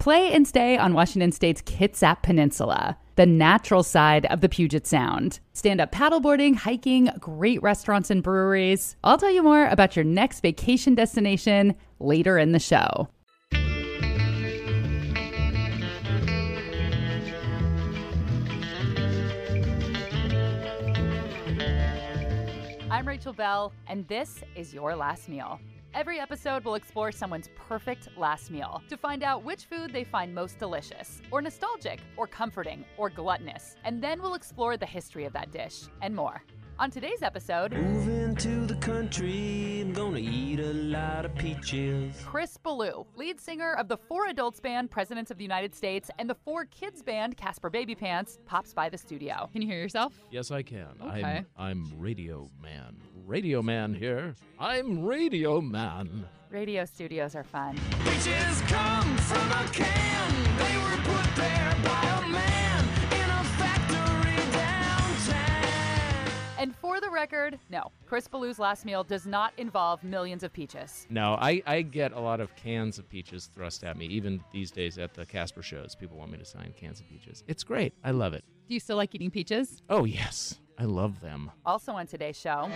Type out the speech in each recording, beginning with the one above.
Play and stay on Washington State's Kitsap Peninsula, the natural side of the Puget Sound. Stand up paddleboarding, hiking, great restaurants and breweries. I'll tell you more about your next vacation destination later in the show. I'm Rachel Belle, and this is Your Last Meal. Every episode will explore someone's perfect last meal to find out which food they find most delicious, or nostalgic, or comforting, or gluttonous. And then we'll explore the history of that dish and more. On today's episode, Moving to the country, I'm gonna eat a lot of peaches. Chris Ballew, lead singer of the Four Adults band Presidents of the United States and the Four Kids band Caspar Babypants, pops by the studio. Can you hear yourself? Yes, I can. Okay. I'm I'm Radio Man. Radio Man here. I'm Radio Man. Radio studios are fun. Peaches come from a can. They were put there by a man in a factory downtown. And for the record, no, Chris Ballew's last meal does not involve millions of peaches. No, I, I get a lot of cans of peaches thrust at me, even these days at the Caspar shows. People want me to sign cans of peaches. It's great. I love it. Do you still like eating peaches? Oh, yes. I love them. Also on today's show,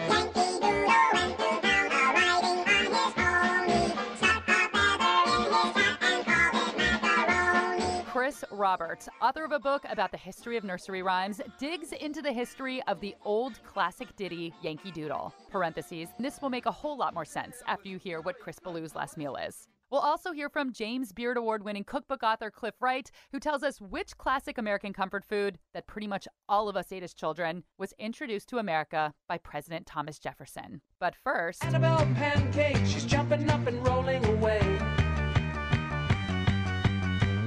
Chris Roberts, author of a book about the history of nursery rhymes, digs into the history of the old classic ditty Yankee Doodle. Parentheses. This will make a whole lot more sense after you hear what Chris Ballew's last meal is. We'll also hear from James Beard Award winning cookbook author Cliff Wright, who tells us which classic American comfort food that pretty much all of us ate as children was introduced to America by President Thomas Jefferson. But first, Annabelle Pancake, she's jumping up and rolling away.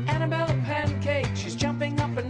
Annabelle Pancake, she's jumping up and.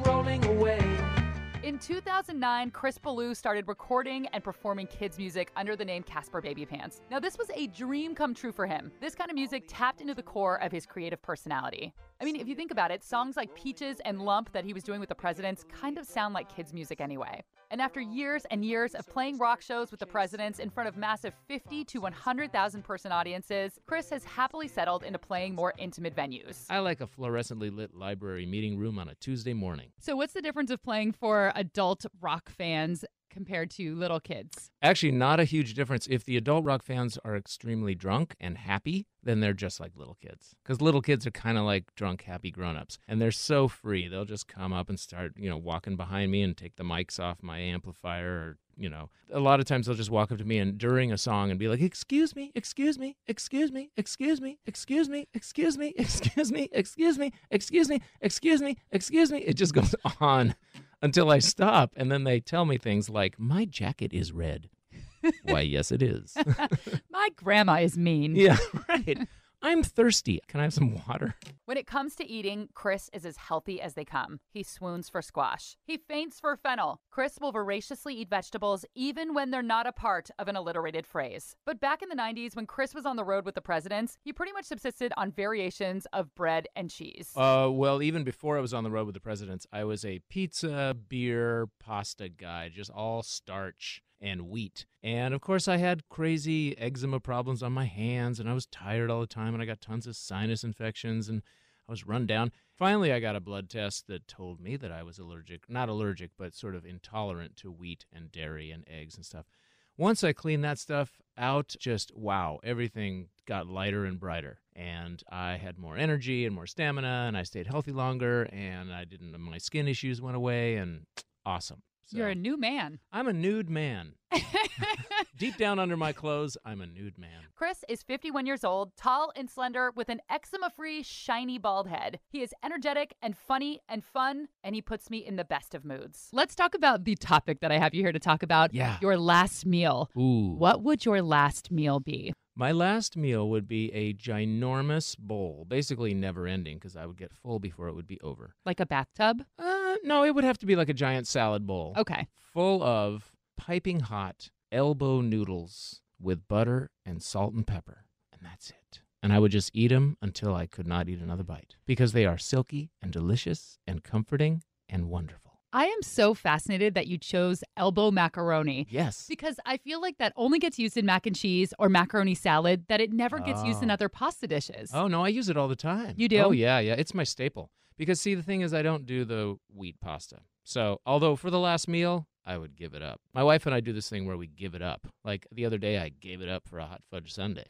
In 2009, Chris Ballew started recording and performing kids' music under the name Caspar Babypants. Now, this was a dream come true for him. This kind of music tapped into the core of his creative personality. I mean, if you think about it, songs like Peaches and Lump that he was doing with the presidents kind of sound like kids' music anyway. And after years and years of playing rock shows with the presidents in front of massive 50 to 100,000 person audiences, Chris has happily settled into playing more intimate venues. I like a fluorescently lit library meeting room on a Tuesday morning. So, what's the difference of playing for adult rock fans compared to little kids? Actually, not a huge difference. If the adult rock fans are extremely drunk and happy, then they're just like little kids. Because little kids are kind of like drunk, happy grown ups. And they're so free. They'll just come up and start, you know, walking behind me and take the mics off my amplifier or, you know, a lot of times they'll just walk up to me and during a song and be like, Excuse me, excuse me, excuse me, excuse me, excuse me, excuse me, excuse me, excuse me, excuse me, excuse me, excuse me. It just goes on until I stop. And then they tell me things like, My jacket is red. Why, yes, it is. My grandma is mean. yeah, right. I'm thirsty. Can I have some water? When it comes to eating, Chris is as healthy as they come. He swoons for squash. He faints for fennel. Chris will voraciously eat vegetables even when they're not a part of an alliterated phrase. But back in the 90s, when Chris was on the road with the presidents, he pretty much subsisted on variations of bread and cheese. Uh, well, even before I was on the road with the presidents, I was a pizza, beer, pasta guy, just all starch and wheat. And of course, I had crazy eczema problems on my hands, and I was tired all the time, and I got tons of sinus infections, and I was run down. Finally, I got a blood test that told me that I was allergic, not allergic, but sort of intolerant to wheat and dairy and eggs and stuff. Once I cleaned that stuff out, just wow, everything got lighter and brighter. And I had more energy and more stamina, and I stayed healthy longer, and I didn't, my skin issues went away, and awesome. So, You're a new man. I'm a nude man. Deep down under my clothes, I'm a nude man. Chris is 51 years old, tall and slender, with an eczema free, shiny bald head. He is energetic and funny and fun, and he puts me in the best of moods. Let's talk about the topic that I have you here to talk about Yeah. your last meal. Ooh. What would your last meal be? My last meal would be a ginormous bowl, basically never ending because I would get full before it would be over. Like a bathtub? Uh, no, it would have to be like a giant salad bowl. Okay. Full of piping hot elbow noodles with butter and salt and pepper. And that's it. And I would just eat them until I could not eat another bite because they are silky and delicious and comforting and wonderful. I am so fascinated that you chose elbow macaroni. Yes. Because I feel like that only gets used in mac and cheese or macaroni salad, that it never gets used in Oh. other pasta dishes. Oh no, I use it all the time. You do? Oh yeah, yeah. It's my staple. Because see, the thing is, I don't do the wheat pasta. So although for the last meal, I would give it up. My wife and I do this thing where we give it up. Like the other day, I gave it up for a hot fudge sundae.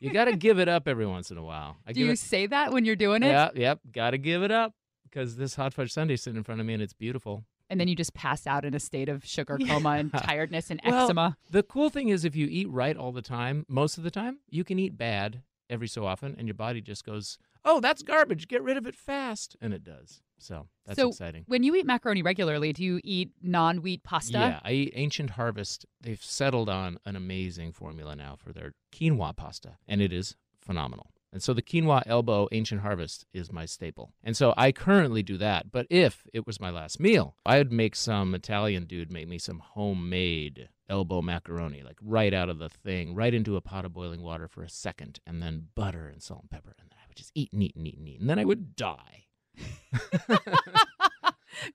you got to give it up every once in a while. I Do you it, say that when you're doing it? Yeah, yep. Got to give it up because this hot fudge sundae sitting in front of me and it's beautiful. And then you just pass out in a state of sugar coma and tiredness and Well, eczema. The cool thing is, if you eat right all the time, most of the time, you can eat bad every so often, and your body just goes, "Oh, that's garbage. Get rid of it fast," and it does. So that's so exciting. when you eat macaroni regularly, do you eat non-wheat pasta? Yeah, I eat Ancient Harvest. They've settled on an amazing formula now for their quinoa pasta, and it is phenomenal. And so the quinoa elbow Ancient Harvest is my staple. And so I currently do that. But if it was my last meal, I would make some Italian dude make me some homemade elbow macaroni, like right out of the thing, right into a pot of boiling water for a second, and then butter and salt and pepper. And then I would just eat and eat and eat and eat. And then I would die.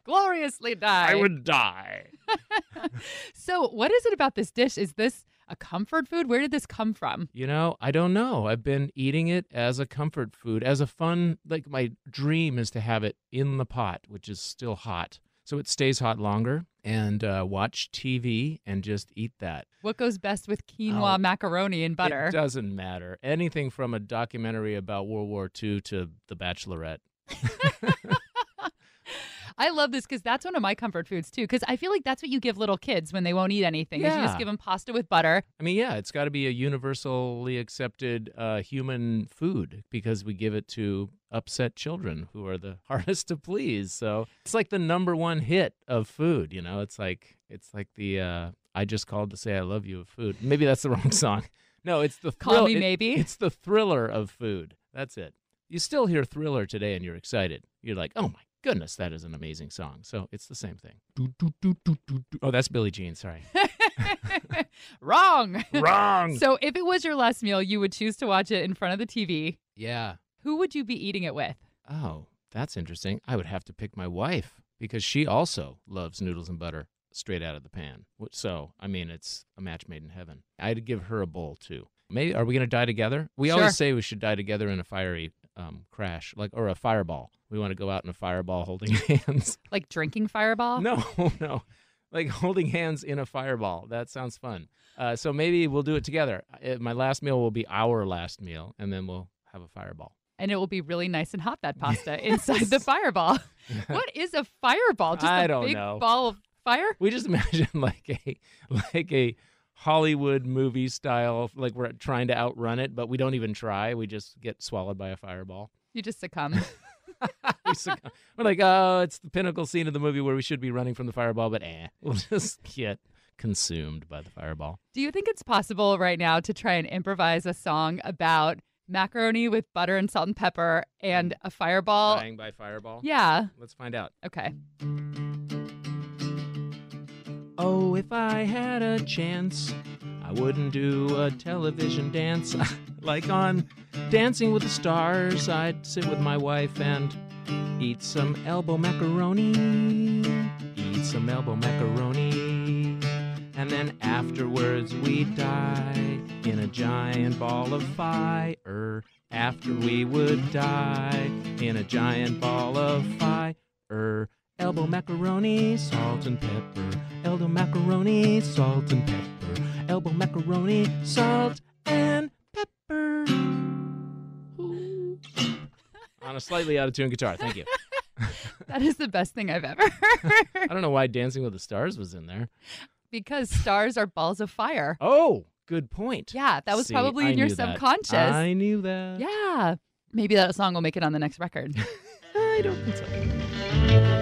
Gloriously die. I would die. So, what is it about this dish? Is this a comfort food? Where did this come from? You know, I don't know. I've been eating it as a comfort food, as a fun, like my dream is to have it in the pot, which is still hot. So it stays hot longer and uh, watch TV and just eat that. What goes best with quinoa Oh, macaroni and butter? It doesn't matter. Anything from a documentary about World War II to The Bachelorette. I love this because that's one of my comfort foods too. Because I feel like that's what you give little kids when they won't eat anything. Is you just give them pasta with butter. I mean, yeah, it's got to be a universally accepted uh, human food because we give it to upset children who are the hardest to please. So it's like the number one hit of food. You know, it's like it's like the uh, I just called to say I love you of food. Maybe that's the wrong song. No, it's the Call thrill- me it- maybe. It's the thriller of food. That's it. You still hear thriller today, and you're excited. You're like, oh my goodness, that is an amazing song. So it's the same thing. Do, do, do, do, do, do. Oh, that's Billie Jean. Sorry. Wrong. Wrong. so, if it was your last meal, you would choose to watch it in front of the TV. yeah. Who would you be eating it with? Oh, that's interesting. I would have to pick my wife because she also loves noodles and butter straight out of the pan. So, I mean, it's a match made in heaven. I'd give her a bowl too. Maybe are we going to die together? We Sure. always say we should die together in a fiery um, crash, like or a fireball. We want to go out in a fireball holding hands. Like drinking fireball? no, no, like holding hands in a fireball. That sounds fun. Uh, so maybe we'll do it together. Uh, My last meal will be our last meal, and then we'll have a fireball. And it will be really nice and hot, that pasta inside the fireball. what is a fireball? Just I a don't big know. ball of fire? We just imagine like a like a Hollywood movie style, like we're trying to outrun it, but we don't even try. We just get swallowed by a fireball. You just succumb. We succumb- we're like, oh, it's the pinnacle scene of the movie where we should be running from the fireball, but eh, we'll just get consumed by the fireball. Do you think it's possible right now to try and improvise a song about macaroni with butter and salt and pepper and a fireball? Dying by fireball. Yeah. Let's find out. Okay. Oh, if I had a chance, I wouldn't do a television dance. like on Dancing with the Stars, I'd sit with my wife and eat some elbow macaroni. Eat some elbow macaroni. And then afterwards, we'd die in a giant ball of fire. After we would die in a giant ball of fire. Elbow macaroni, salt and pepper. Elbow macaroni, salt and pepper. Elbow macaroni, salt and On a slightly out of tune guitar. Thank you. That is the best thing I've ever heard. I don't know why Dancing with the Stars was in there. because stars are balls of fire. Oh, good point. Yeah, that was See, probably I in your knew that. subconscious. I knew that. Yeah. Maybe that song will make it on the next record. I don't think so.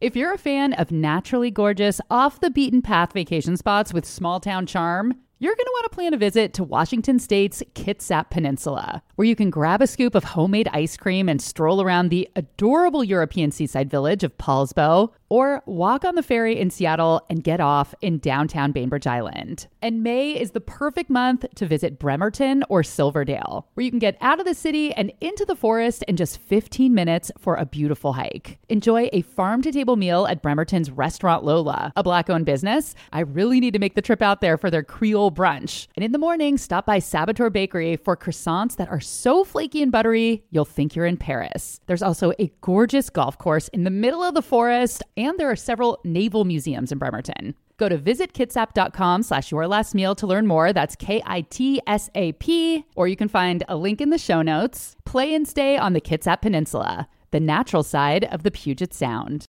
If you're a fan of naturally gorgeous, off the beaten path vacation spots with small town charm, you're going to want to plan a visit to Washington State's Kitsap Peninsula, where you can grab a scoop of homemade ice cream and stroll around the adorable European seaside village of Poulsbo, or walk on the ferry in Seattle and get off in downtown Bainbridge Island. And May is the perfect month to visit Bremerton or Silverdale, where you can get out of the city and into the forest in just 15 minutes for a beautiful hike. Enjoy a farm to table meal at Bremerton's Restaurant Lola, a black owned business. I really need to make the trip out there for their Creole brunch. And in the morning, stop by Saboteur Bakery for croissants that are so flaky and buttery, you'll think you're in Paris. There's also a gorgeous golf course in the middle of the forest and there are several naval museums in Bremerton. Go to visitkitsap.com slash your last meal to learn more. That's K-I-T-S-A-P. Or you can find a link in the show notes. Play and stay on the Kitsap Peninsula, the natural side of the Puget Sound.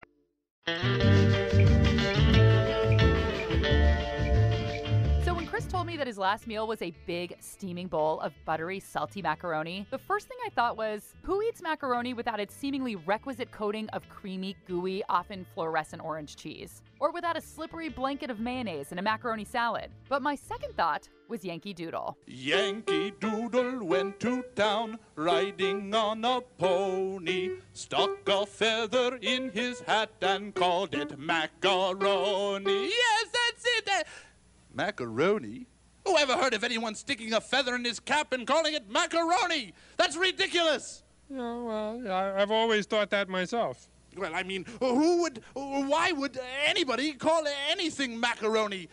That his last meal was a big steaming bowl of buttery, salty macaroni, the first thing I thought was, who eats macaroni without its seemingly requisite coating of creamy, gooey, often fluorescent orange cheese? Or without a slippery blanket of mayonnaise in a macaroni salad? But my second thought was Yankee Doodle. Yankee Doodle went to town riding on a pony, stuck a feather in his hat and called it macaroni. Yes, that's it. Macaroni? Who ever heard of anyone sticking a feather in his cap and calling it macaroni? That's ridiculous. Yeah, well, I, I've always thought that myself. Well, I mean, uh, who would, uh, why would anybody call anything macaroni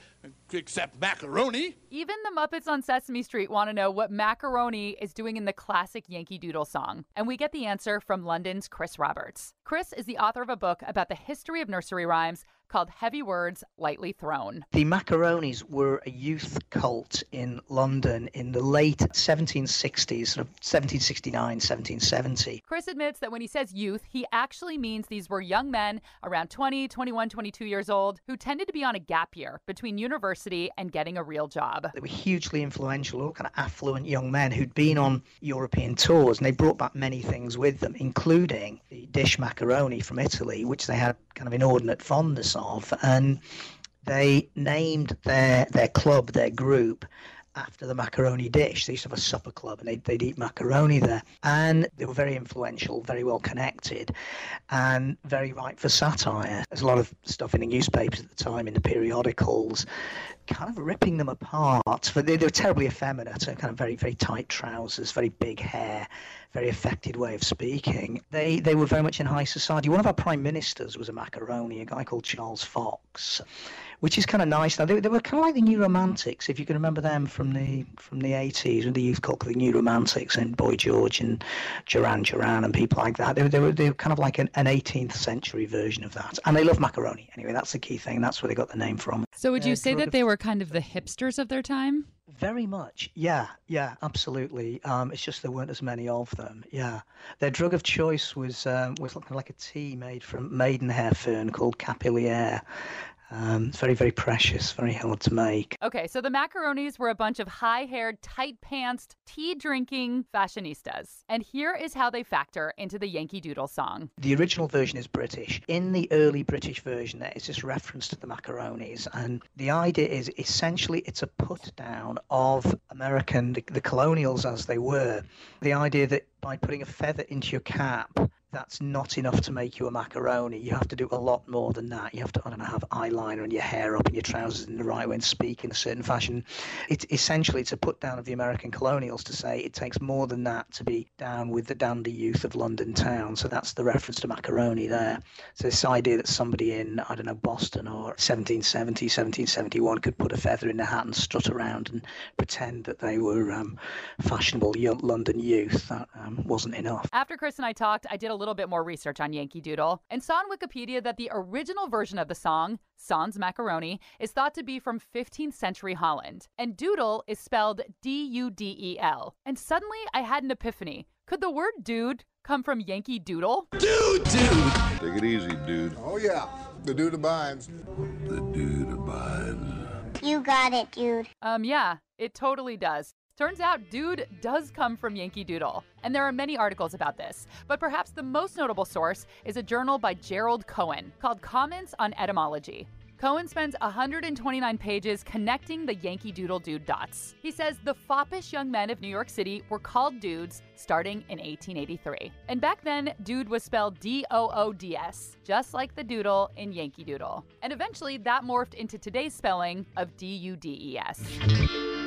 except macaroni? Even the Muppets on Sesame Street want to know what macaroni is doing in the classic Yankee Doodle song. And we get the answer from London's Chris Roberts. Chris is the author of a book about the history of nursery rhymes called Heavy Words Lightly Thrown. The Macaronis were a youth cult in London in the late 1760s, sort of 1769, 1770. Chris admits that when he says youth, he actually means these were young men around 20, 21, 22 years old who tended to be on a gap year between university and getting a real job. They were hugely influential, all kind of affluent young men who'd been on European tours, and they brought back many things with them, including the dish macaroni from Italy, which they had kind of inordinate fondness of, and they named their their club, their group, after the macaroni dish. They used to have a supper club and they'd, they'd eat macaroni there. And they were very influential, very well connected, and very ripe for satire. There's a lot of stuff in the newspapers at the time, in the periodicals, kind of ripping them apart. But they, they were terribly effeminate, so kind of very, very tight trousers, very big hair, very affected way of speaking. They they were very much in high society. One of our prime ministers was a macaroni, a guy called Charles Fox, which is kind of nice. Now they, they were kind of like the New Romantics, if you can remember them from the from the 80s, with the youth called the New Romantics and Boy George and Duran Duran and people like that. They, were- they were they were kind of like an, 18th century version of that, and they love macaroni. Anyway, that's the key thing. That's where they got the name from. So, would Uh, you say that of- they were kind of the hipsters of their time? Very much, yeah, yeah, absolutely. Um, it's just there weren't as many of them. Yeah, their drug of choice was um, was looking like a tea made from maidenhair fern called Capillaire. Um, it's very, very precious, very hard to make. Okay, so the macaronis were a bunch of high haired, tight pantsed, tea drinking fashionistas. And here is how they factor into the Yankee Doodle song. The original version is British. In the early British version, there is this reference to the macaronis, and the idea is essentially it's a put down of American, the, the colonials as they were. The idea that by putting a feather into your cap, that's not enough to make you a macaroni. You have to do a lot more than that. You have to, I don't know, have eyeliner and your hair up and your trousers in the right way and speak in a certain fashion. It's essentially it's a put down of the American colonials to say it takes more than that to be down with the dandy youth of London town. So that's the reference to macaroni there. So this idea that somebody in, I don't know, Boston or 1770, 1771 could put a feather in their hat and strut around and pretend that they were um, fashionable London youth, that um, wasn't enough. After Chris and I talked, I did a little bit more research on Yankee Doodle and saw on Wikipedia that the original version of the song, Sans Macaroni, is thought to be from 15th century Holland. And doodle is spelled D U D E L. And suddenly I had an epiphany. Could the word dude come from Yankee Doodle? Dude, dude. Take it easy, dude. Oh yeah, the dude abides. The dude abides. You got it, dude. Um, yeah, it totally does. Turns out, dude does come from Yankee Doodle. And there are many articles about this. But perhaps the most notable source is a journal by Gerald Cohen called Comments on Etymology. Cohen spends 129 pages connecting the Yankee Doodle dude dots. He says the foppish young men of New York City were called dudes starting in 1883. And back then, dude was spelled D O O D S, just like the doodle in Yankee Doodle. And eventually, that morphed into today's spelling of D U D E S.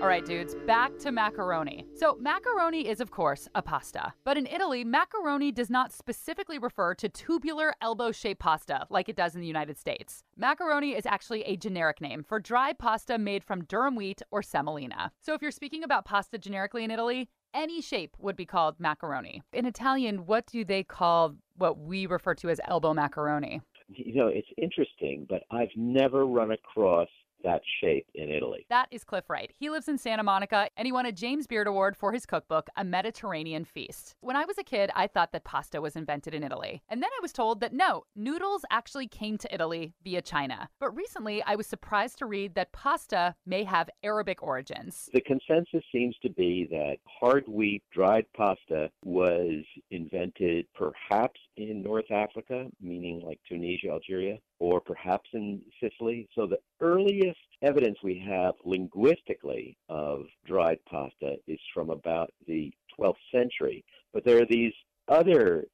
All right, dudes, back to macaroni. So, macaroni is, of course, a pasta. But in Italy, macaroni does not specifically refer to tubular elbow shaped pasta like it does in the United States. Macaroni is actually a generic name for dry pasta made from durum wheat or semolina. So, if you're speaking about pasta generically in Italy, any shape would be called macaroni. In Italian, what do they call what we refer to as elbow macaroni? You know, it's interesting, but I've never run across that shape in Italy. That is Cliff Wright. He lives in Santa Monica and he won a James Beard Award for his cookbook, A Mediterranean Feast. When I was a kid, I thought that pasta was invented in Italy. And then I was told that no, noodles actually came to Italy via China. But recently, I was surprised to read that pasta may have Arabic origins. The consensus seems to be that hard wheat dried pasta was invented perhaps in North Africa, meaning like Tunisia, Algeria, or perhaps in Sicily. So the earliest evidence we have linguistically of dried pasta is from about the 12th century. But there are these other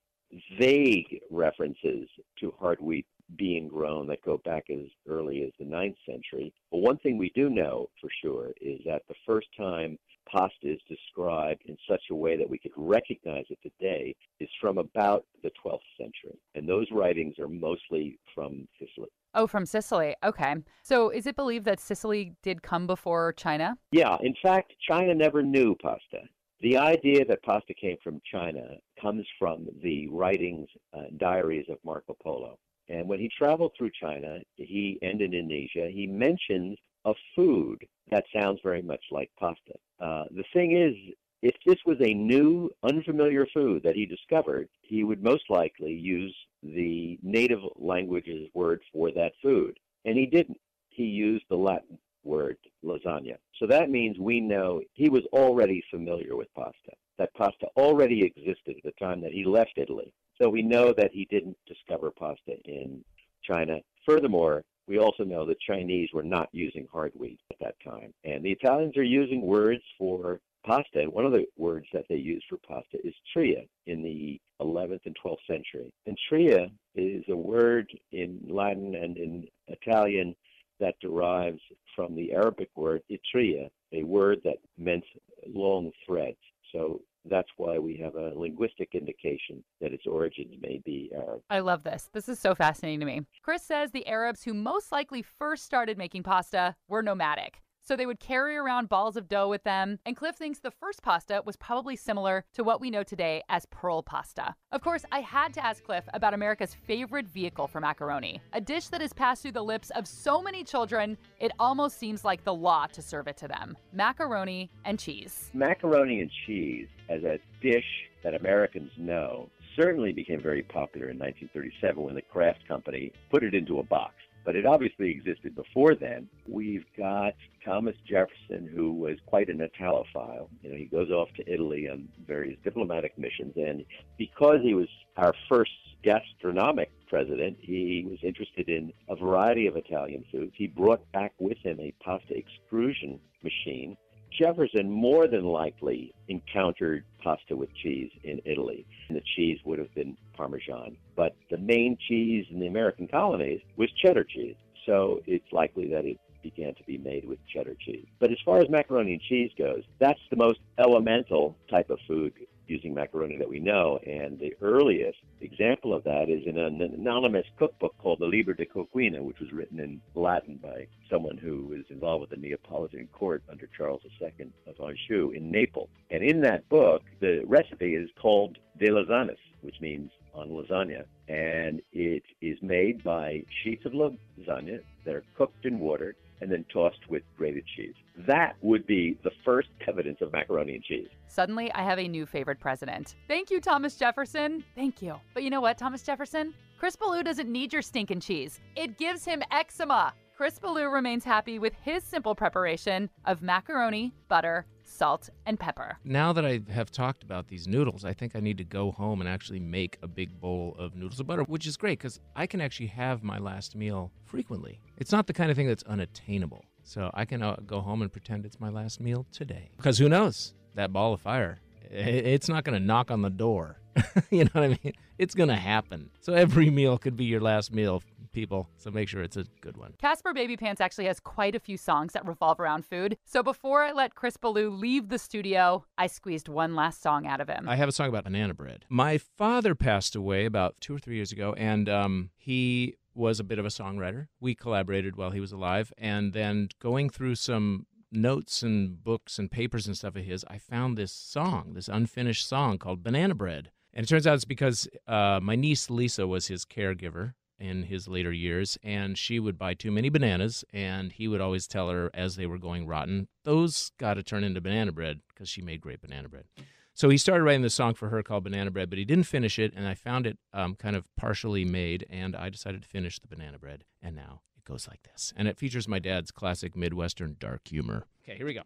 vague references to hard wheat being grown that go back as early as the 9th century. But one thing we do know for sure is that the first time pasta is described in such a way that we could recognize it today is from about the 12th century. And those writings are mostly from Sicily. Oh, from Sicily. Okay. So is it believed that Sicily did come before China? Yeah, in fact, China never knew pasta. The idea that pasta came from China comes from the writings, uh, diaries of Marco Polo. And when he traveled through China, he and in Indonesia, he mentions a food that sounds very much like pasta. Uh, the thing is, if this was a new, unfamiliar food that he discovered, he would most likely use the native language's word for that food. And he didn't. He used the Latin word lasagna. So that means we know he was already familiar with pasta, that pasta already existed at the time that he left Italy. So we know that he didn't discover pasta in China. Furthermore, we also know the Chinese were not using hard wheat at that time. And the Italians are using words for pasta. And one of the words that they use for pasta is tria in the 11th and 12th century. And tria is a word in Latin and in Italian that derives from the Arabic word itria, a word that meant long threads. So that's why we have a linguistic indication that its origins may be Arab. I love this. This is so fascinating to me. Chris says the Arabs who most likely first started making pasta were nomadic. So they would carry around balls of dough with them, and Cliff thinks the first pasta was probably similar to what we know today as pearl pasta. Of course, I had to ask Cliff about America's favorite vehicle for macaroni, a dish that has passed through the lips of so many children, it almost seems like the law to serve it to them macaroni and cheese. Macaroni and cheese as a dish that Americans know certainly became very popular in 1937 when the Kraft Company put it into a box. But it obviously existed before then. We've got Thomas Jefferson, who was quite an Italophile. You know, he goes off to Italy on various diplomatic missions, and because he was our first gastronomic president, he was interested in a variety of Italian foods. He brought back with him a pasta extrusion machine Jefferson more than likely encountered pasta with cheese in Italy, and the cheese would have been Parmesan. But the main cheese in the American colonies was cheddar cheese, so it's likely that it began to be made with cheddar cheese. But as far as macaroni and cheese goes, that's the most elemental type of food using macaroni that we know, and the earliest example of that is in an anonymous cookbook called the Liber de Coquina, which was written in Latin by someone who was involved with the Neapolitan court under Charles II of Anjou in Naples. And in that book, the recipe is called de lasagnas, which means on lasagna, and it is made by sheets of lasagna that are cooked in water and then tossed with grated cheese. That would be the first evidence of macaroni and cheese. Suddenly, I have a new favorite president. Thank you, Thomas Jefferson. Thank you. But you know what, Thomas Jefferson? Chris Ballew doesn't need your stinking cheese. It gives him eczema. Chris Ballew remains happy with his simple preparation of macaroni, butter, salt, and pepper. Now that I have talked about these noodles, I think I need to go home and actually make a big bowl of noodles of butter, which is great because I can actually have my last meal frequently. It's not the kind of thing that's unattainable. So I can uh, go home and pretend it's my last meal today. Because who knows? That ball of fire, it's not going to knock on the door. you know what I mean? It's going to happen. So every meal could be your last meal, people. So make sure it's a good one. Caspar Babypants actually has quite a few songs that revolve around food. So before I let Chris Ballew leave the studio, I squeezed one last song out of him. I have a song about banana bread. My father passed away about two or three years ago, and um, he was a bit of a songwriter. We collaborated while he was alive, and then going through some notes and books and papers and stuff of his, I found this song, this unfinished song called Banana Bread. And it turns out it's because uh, my niece Lisa was his caregiver in his later years, and she would buy too many bananas, and he would always tell her as they were going rotten, those got to turn into banana bread because she made great banana bread. So he started writing the song for her called Banana Bread, but he didn't finish it, and I found it um, kind of partially made, and I decided to finish the banana bread, and now goes like this. And it features my dad's classic Midwestern dark humor. Okay, here we go.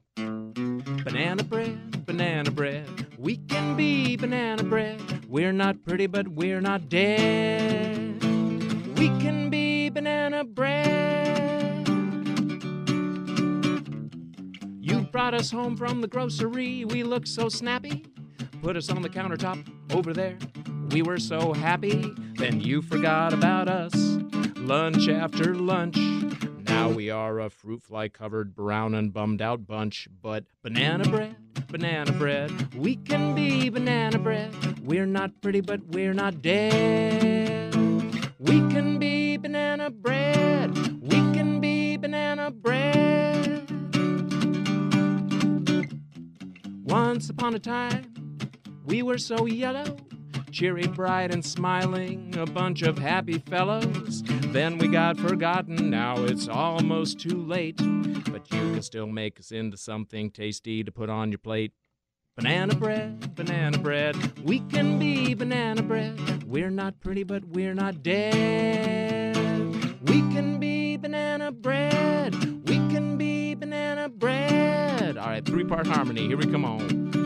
Banana bread, banana bread, we can be banana bread. We're not pretty, but we're not dead. We can be banana bread. You brought us home from the grocery, we look so snappy. Put us on the countertop over there. We were so happy, then you forgot about us. Lunch after lunch. Now we are a fruit fly covered, brown and bummed out bunch. But banana bread, banana bread, we can be banana bread. We're not pretty, but we're not dead. We can be banana bread. We can be banana bread. Once upon a time, we were so yellow, cheery, bright, and smiling, a bunch of happy fellows. Then we got forgotten, now it's almost too late. But you can still make us into something tasty to put on your plate. Banana bread, banana bread, we can be banana bread. We're not pretty, but we're not dead. We can be banana bread, we can be banana bread. All right, three part harmony, here we come on.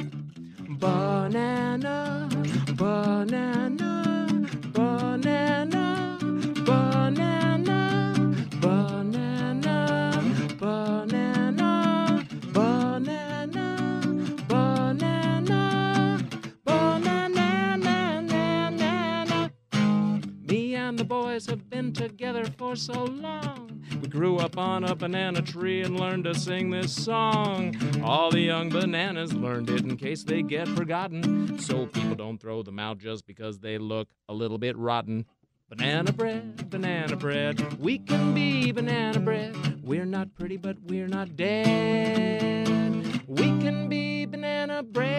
For so long. We grew up on a banana tree and learned to sing this song. All the young bananas learned it in case they get forgotten. So people don't throw them out just because they look a little bit rotten. Banana bread, banana bread, we can be banana bread. We're not pretty, but we're not dead. We can be banana bread.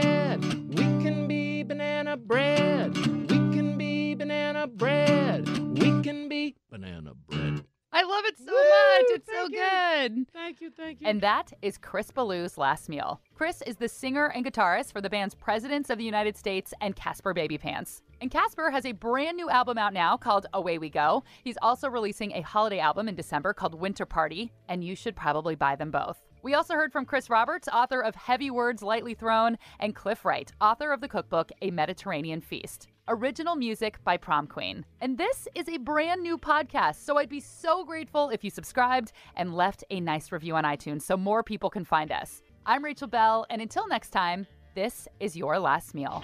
And that is Chris Ballew's last meal. Chris is the singer and guitarist for the band's Presidents of the United States and Caspar Babypants. And Caspar has a brand new album out now called Away We Go. He's also releasing a holiday album in December called Winter Party, and you should probably buy them both. We also heard from Chris Roberts, author of Heavy Words Lightly Thrown, and Cliff Wright, author of the cookbook A Mediterranean Feast. Original music by Prom Queen. And this is a brand new podcast, so I'd be so grateful if you subscribed and left a nice review on iTunes so more people can find us. I'm Rachel Belle, and until next time, this is your last meal.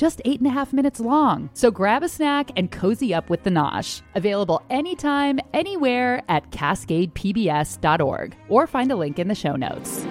just eight and a half minutes long. So grab a snack and cozy up with the Nosh. Available anytime, anywhere at cascadepbs.org or find a link in the show notes.